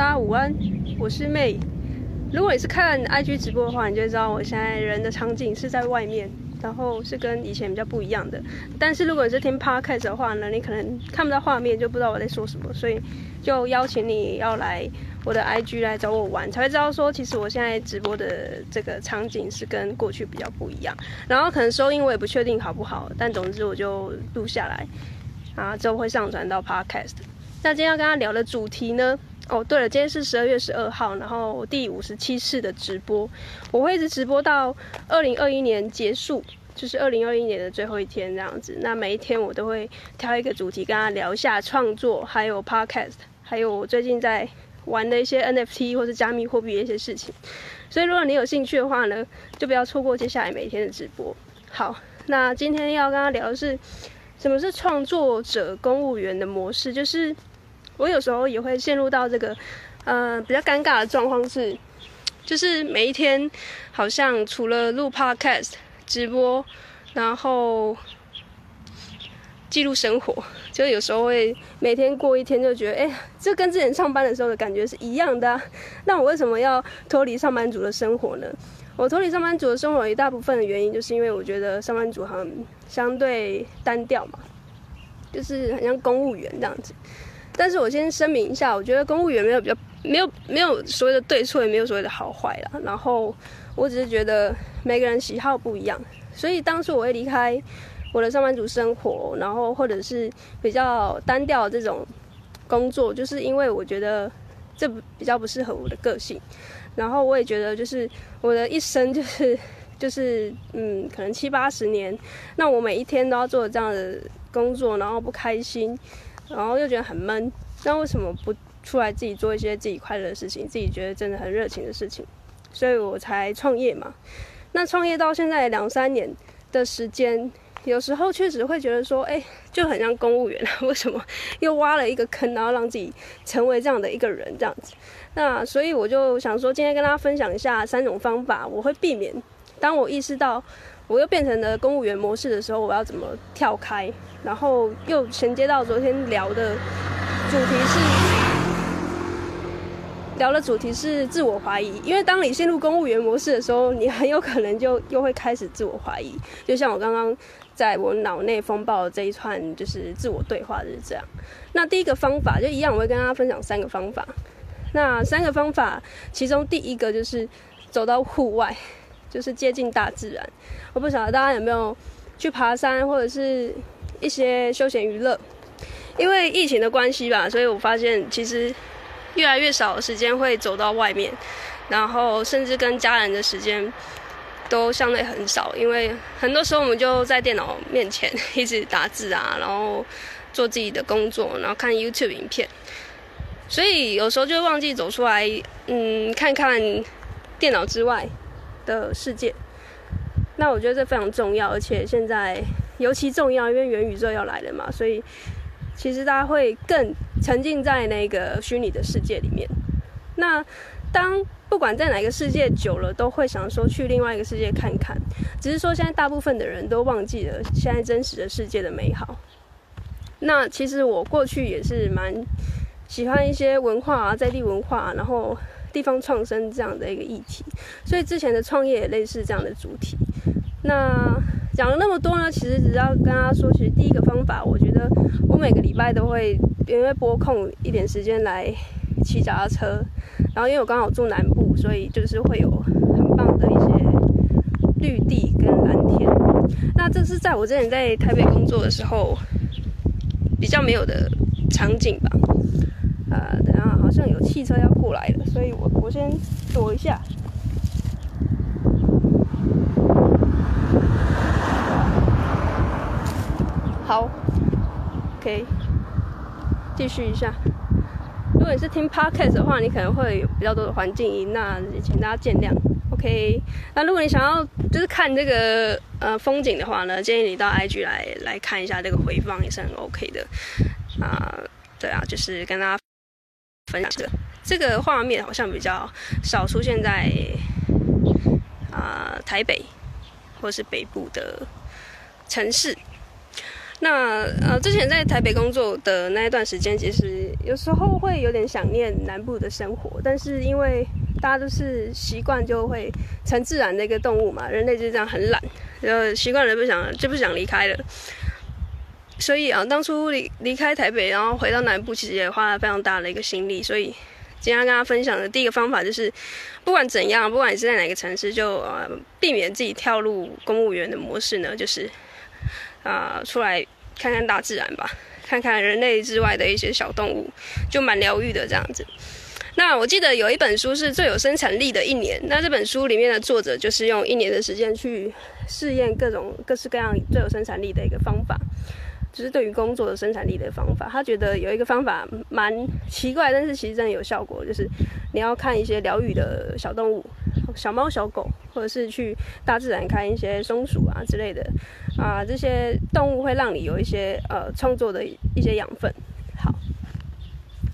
大家午安，我是妹。如果你是看 IG 直播的话，你就知道我现在人的场景是在外面，然后是跟以前比较不一样的。但是如果你是听 Podcast 的话呢，你可能看不到画面，就不知道我在说什么，所以就邀请你要来我的 IG 来找我玩，才会知道说其实我现在直播的这个场景是跟过去比较不一样。然后可能收音我也不确定好不好，但总之我就录下来，啊，之后会上传到 Podcast。那今天要跟他聊的主题呢？哦，对了，今天是十二月十二号，然后第五十七次的直播，我会一直直播到二零二一年结束，就是二零二一年的最后一天这样子。那每一天我都会挑一个主题跟他聊一下创作，还有 podcast，还有我最近在玩的一些 NFT 或是加密货币的一些事情。所以如果你有兴趣的话呢，就不要错过接下来每天的直播。好，那今天要跟他聊的是什么是创作者公务员的模式，就是。我有时候也会陷入到这个，呃，比较尴尬的状况是，就是每一天好像除了录 podcast 直播，然后记录生活，就有时候会每天过一天就觉得，哎，这跟之前上班的时候的感觉是一样的啊。那我为什么要脱离上班族的生活呢？我脱离上班族的生活一大部分的原因，就是因为我觉得上班族很相对单调嘛，就是很像公务员这样子。但是我先声明一下，我觉得公务员没有比较没有没有所谓的对错，也没有所谓的好坏啦。然后我只是觉得每个人喜好不一样，所以当初我会离开我的上班族生活，然后或者是比较单调这种工作，就是因为我觉得这比较不适合我的个性。然后我也觉得，就是我的一生就是 就是嗯，可能七八十年，那我每一天都要做这样的工作，然后不开心。然后又觉得很闷，那为什么不出来自己做一些自己快乐的事情，自己觉得真的很热情的事情？所以我才创业嘛。那创业到现在两三年的时间，有时候确实会觉得说，哎，就很像公务员啊，为什么又挖了一个坑，然后让自己成为这样的一个人这样子？那所以我就想说，今天跟大家分享一下三种方法，我会避免当我意识到我又变成了公务员模式的时候，我要怎么跳开？然后又衔接到昨天聊的主题是，聊的主题是自我怀疑。因为当你陷入公务员模式的时候，你很有可能就又会开始自我怀疑。就像我刚刚在我脑内风暴的这一串，就是自我对话就是这样。那第一个方法就一样，我会跟大家分享三个方法。那三个方法，其中第一个就是走到户外，就是接近大自然。我不晓得大家有没有去爬山，或者是。一些休闲娱乐，因为疫情的关系吧，所以我发现其实越来越少时间会走到外面，然后甚至跟家人的时间都相对很少，因为很多时候我们就在电脑面前 一直打字啊，然后做自己的工作，然后看 YouTube 影片，所以有时候就忘记走出来，嗯，看看电脑之外的世界。那我觉得这非常重要，而且现在。尤其重要，因为元宇宙要来了嘛，所以其实大家会更沉浸在那个虚拟的世界里面。那当不管在哪个世界久了，都会想说去另外一个世界看看。只是说现在大部分的人都忘记了现在真实的世界的美好。那其实我过去也是蛮喜欢一些文化啊，在地文化，然后地方创生这样的一个议题，所以之前的创业也类似这样的主题。那讲了那么多呢，其实只要跟大家说，其实第一个方法，我觉得我每个礼拜都会因为拨空一点时间来骑脚踏车，然后因为我刚好住南部，所以就是会有很棒的一些绿地跟蓝天。那这是在我之前在台北工作的时候比较没有的场景吧。呃，等下像有汽车要过来了，所以我我先躲一下。好，OK，继续一下。如果你是听 Podcast 的话，你可能会有比较多的环境音，那也请大家见谅。OK，那如果你想要就是看这个呃风景的话呢，建议你到 IG 来来看一下这个回放也是很 OK 的。啊、呃，对啊，就是跟大家分享这个这个画面好像比较少出现在啊、台北或是北部的城市。那呃，之前在台北工作的那一段时间，其实有时候会有点想念南部的生活，但是因为大家都是习惯，就会成自然的一个动物嘛，人类就这样很懒，然后习惯了不想就不想离开了。所以啊，当初离离开台北，然后回到南部，其实也花了非常大的一个心力。所以今天跟大家分享的第一个方法就是，不管怎样，不管你是在哪个城市，就呃避免自己跳入公务员的模式呢，就是。啊、出来看看大自然吧，看看人类之外的一些小动物，就蛮疗愈的这样子。那我记得有一本书是最有生产力的一年，那这本书里面的作者就是用一年的时间去试验各种各式各样最有生产力的一个方法，就是对于工作的生产力的方法。他觉得有一个方法蛮奇怪，但是其实真的有效果，就是你要看一些疗愈的小动物。小猫、小狗，或者是去大自然看一些松鼠啊之类的，啊，这些动物会让你有一些呃创作的一些养分。好，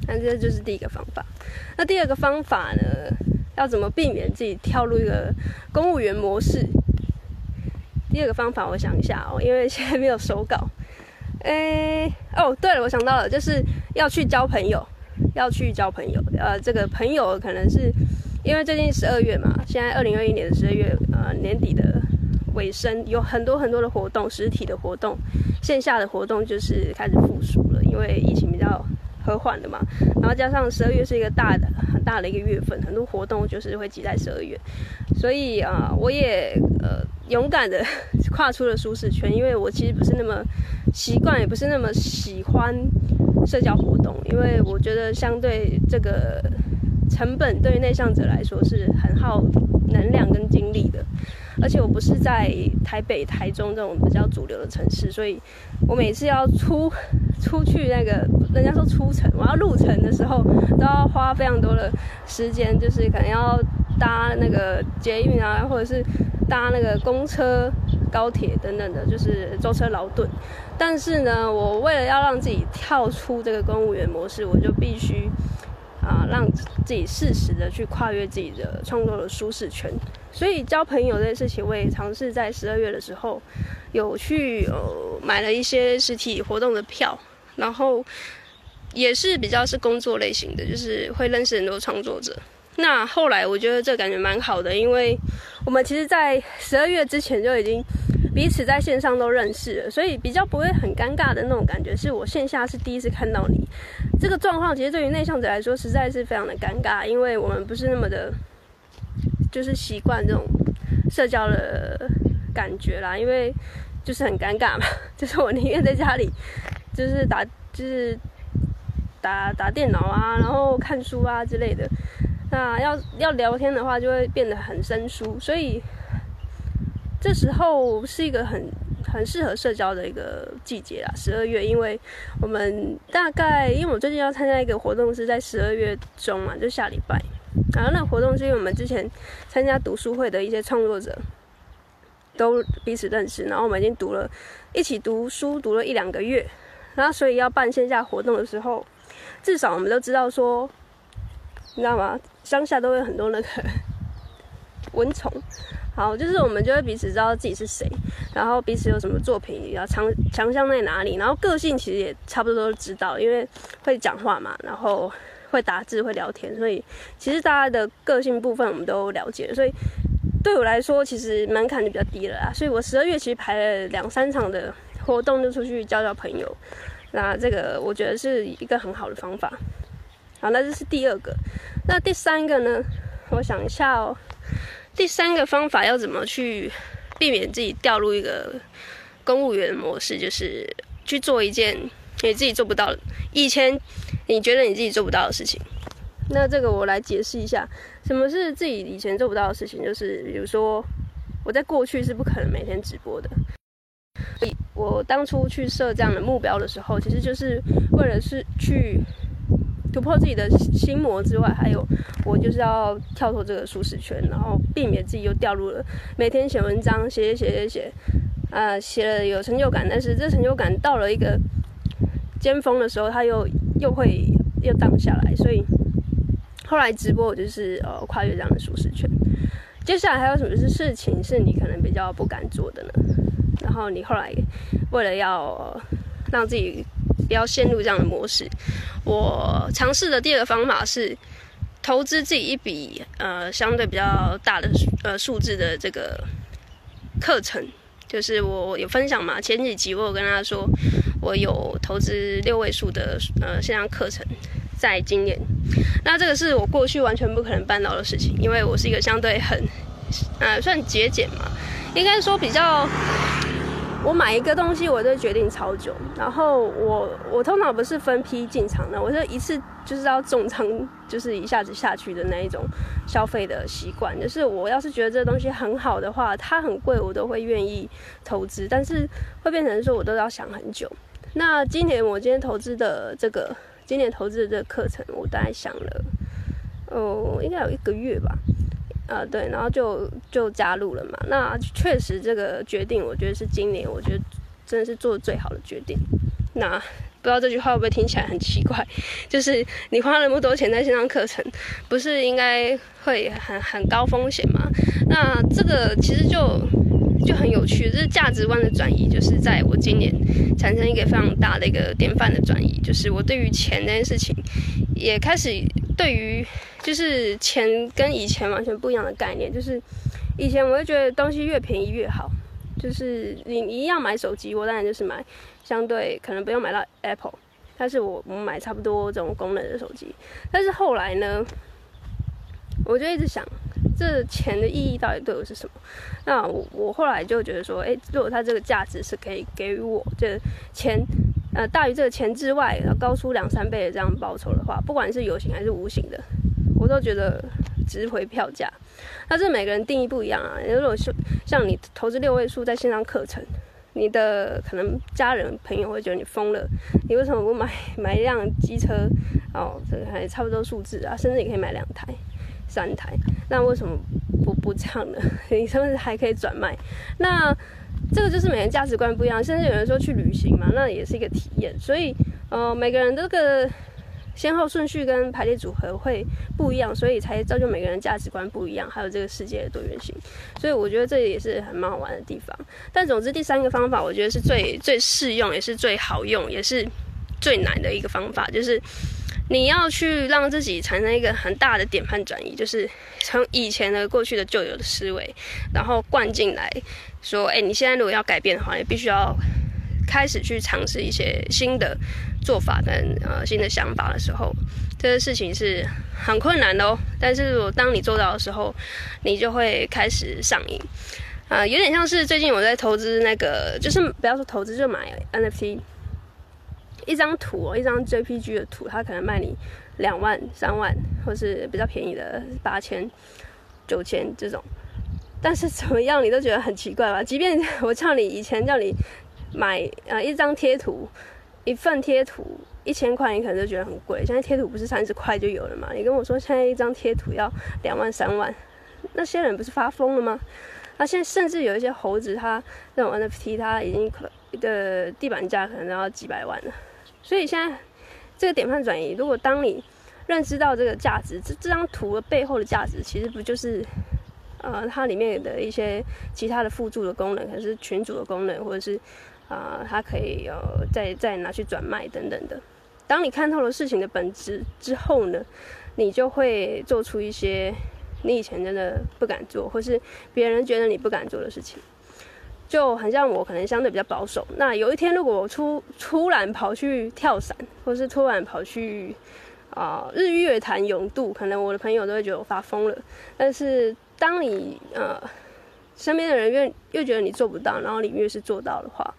那这就是第一个方法。那第二个方法呢，要怎么避免自己跳入一个公务员模式？第二个方法，我想一下哦，因为现在没有手稿。哎，哦，对了，我想到了，就是要去交朋友，要去交朋友。呃，这个朋友可能是。因为最近十二月嘛，现在二零二一年的十二月，呃，年底的尾声，有很多很多的活动，实体的活动，线下的活动就是开始复苏了。因为疫情比较和缓了嘛，然后加上十二月是一个大的很大的一个月份，很多活动就是会挤在十二月，所以啊、呃，我也呃勇敢的跨出了舒适圈，因为我其实不是那么习惯，也不是那么喜欢社交活动，因为我觉得相对这个。成本对于内向者来说是很耗能量跟精力的，而且我不是在台北、台中这种比较主流的城市，所以我每次要出出去那个人家说出城，我要入城的时候，都要花非常多的时间，就是可能要搭那个捷运啊，或者是搭那个公车、高铁等等的，就是舟车劳顿。但是呢，我为了要让自己跳出这个公务员模式，我就必须。啊，让自己适时的去跨越自己的创作的舒适圈，所以交朋友这件事情，我也尝试在十二月的时候有去呃买了一些实体活动的票，然后也是比较是工作类型的，就是会认识很多创作者。那后来我觉得这感觉蛮好的，因为我们其实，在十二月之前就已经。彼此在线上都认识了，所以比较不会很尴尬的那种感觉。是我线下是第一次看到你，这个状况其实对于内向者来说实在是非常的尴尬，因为我们不是那么的，就是习惯这种社交的感觉啦。因为就是很尴尬嘛，就是我宁愿在家里，就是打就是打打电脑啊，然后看书啊之类的。那要要聊天的话，就会变得很生疏，所以。这时候是一个很很适合社交的一个季节啦，十二月，因为我们大概，因为我最近要参加一个活动，是在十二月中嘛，就下礼拜。然后那个活动是因为我们之前参加读书会的一些创作者都彼此认识，然后我们已经读了一起读书读了一两个月，然后所以要办线下活动的时候，至少我们都知道说，你知道吗？乡下都会有很多那个 蚊虫。好，就是我们就会彼此知道自己是谁，然后彼此有什么作品，要强强项在哪里，然后个性其实也差不多都知道，因为会讲话嘛，然后会打字，会聊天，所以其实大家的个性部分我们都了解，所以对我来说其实门槛就比较低了啦。所以我十二月其实排了两三场的活动，就出去交交朋友，那这个我觉得是一个很好的方法。好，那这是第二个，那第三个呢？我想一下哦。第三个方法要怎么去避免自己掉入一个公务员模式，就是去做一件你自己做不到的，以前你觉得你自己做不到的事情。那这个我来解释一下，什么是自己以前做不到的事情，就是比如说我在过去是不可能每天直播的，所以我当初去设这样的目标的时候，其实就是为了是去。突破自己的心魔之外，还有我就是要跳脱这个舒适圈，然后避免自己又掉入了每天写文章，写写写写写，啊，写了有成就感，但是这成就感到了一个尖峰的时候，它又又会又荡下来，所以后来直播我就是呃跨越这样的舒适圈。接下来还有什么是事情是你可能比较不敢做的呢？然后你后来为了要让自己不要陷入这样的模式。我尝试的第二个方法是投资自己一笔呃相对比较大的呃数字的这个课程，就是我有分享嘛，前几集我有跟大家说，我有投资六位数的呃线上课程，在今年，那这个是我过去完全不可能办到的事情，因为我是一个相对很呃算节俭嘛，应该说比较。我买一个东西，我就决定超久。然后我我通常不是分批进场的，我就一次就是要重仓，就是一下子下去的那一种消费的习惯。就是我要是觉得这东西很好的话，它很贵，我都会愿意投资。但是会变成说我都要想很久。那今年我今天投资的这个，今年投资的这个课程，我大概想了，哦，应该有一个月吧。呃，对，然后就就加入了嘛。那确实这个决定，我觉得是今年，我觉得真的是做的最好的决定。那不知道这句话会不会听起来很奇怪？就是你花那么多钱在线上课程，不是应该会很很高风险吗？那这个其实就就很有趣，这是价值观的转移，就是在我今年产生一个非常大的一个典范的转移，就是我对于钱这件事情也开始对于。就是钱跟以前完全不一样的概念，就是以前我会觉得东西越便宜越好，就是你一样买手机，我当然就是买相对可能不用买到 Apple，但是我我买差不多这种功能的手机。但是后来呢，我就一直想，这钱的意义到底对我是什么？那我我后来就觉得说，诶，如果它这个价值是可以给予我这钱，呃，大于这个钱之外，高出两三倍的这样报酬的话，不管是有形还是无形的。我都觉得值回票价，那这每个人定义不一样啊。如果说像你投资六位数在线上课程，你的可能家人朋友会觉得你疯了，你为什么不买买一辆机车？哦，这还差不多数字啊，甚至你可以买两台、三台，那为什么不不这样呢？你甚至还可以转卖。那这个就是每个人价值观不一样，甚至有人说去旅行嘛，那也是一个体验。所以，呃，每个人这个。先后顺序跟排列组合会不一样，所以才造就每个人价值观不一样，还有这个世界的多元性。所以我觉得这也是很蛮好玩的地方。但总之，第三个方法我觉得是最最适用，也是最好用，也是最难的一个方法，就是你要去让自己产生一个很大的典范转移，就是从以前的过去的旧有的思维，然后灌进来说，哎，你现在如果要改变的话，你必须要。开始去尝试一些新的做法跟呃新的想法的时候，这个事情是很困难的哦。但是如果当你做到的时候，你就会开始上瘾啊、呃，有点像是最近我在投资那个，就是不要说投资，就买 NFT，一张图哦，一张 JPG 的图，它可能卖你两万、三万，或是比较便宜的八千、九千这种。但是怎么样，你都觉得很奇怪吧？即便我叫你以前叫你。买呃一张贴图，一份贴图一千块，你可能就觉得很贵。现在贴图不是三十块就有了吗？你跟我说现在一张贴图要两万三万，那些人不是发疯了吗？那现在甚至有一些猴子，它那种 NFT，它已经可一个地板价可能都要几百万了。所以现在这个典范转移，如果当你认知到这个价值，这这张图的背后的价值，其实不就是呃它里面的一些其他的辅助的功能，可是群组的功能，或者是。啊、呃，它可以呃再再拿去转卖等等的。当你看透了事情的本质之后呢，你就会做出一些你以前真的不敢做，或是别人觉得你不敢做的事情。就很像我可能相对比较保守。那有一天如果我出突然跑去跳伞，或是突然跑去啊、日月潭泳渡，可能我的朋友都会觉得我发疯了。但是当你呃。身边的人越越觉得你做不到，然后你越是做到的话，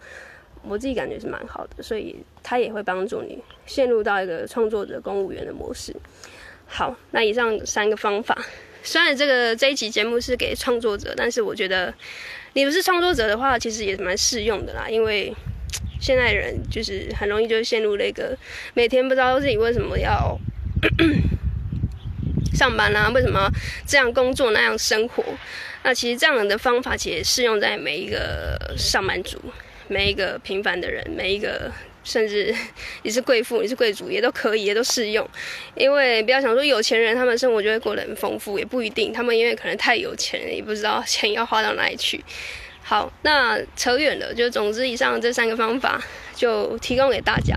我自己感觉是蛮好的，所以他也会帮助你陷入到一个创作者、公务员的模式。好，那以上三个方法，虽然这个这一期节目是给创作者，但是我觉得你不是创作者的话，其实也蛮适用的啦，因为现在人就是很容易就陷入那个每天不知道自己为什么要上班啊，为什么这样工作那样生活。那其实这样的方法其实适用在每一个上班族、每一个平凡的人、每一个甚至你是贵妇、你是贵族也都可以，也都适用。因为不要想说有钱人他们生活就会过得很丰富，也不一定。他们因为可能太有钱了，也不知道钱要花到哪里去。好，那扯远了，就总之以上这三个方法就提供给大家。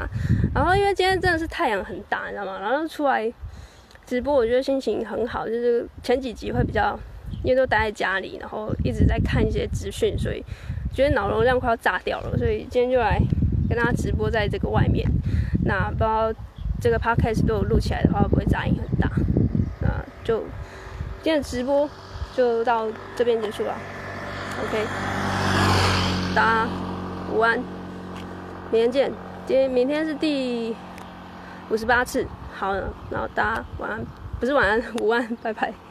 然后因为今天真的是太阳很大，你知道吗？然后出来直播，我觉得心情很好。就是前几集会比较，因为都待在家里，然后一直在看一些资讯，所以觉得脑容量快要炸掉了。所以今天就来跟大家直播在这个外面。那不知道这个 podcast 都有录起来的话，会不会杂音很大？那就今天直播就到这边结束了。OK，大家午安，明天见。今明天是第五十八次，好了，然后大家晚安，不是晚安，午安，拜拜。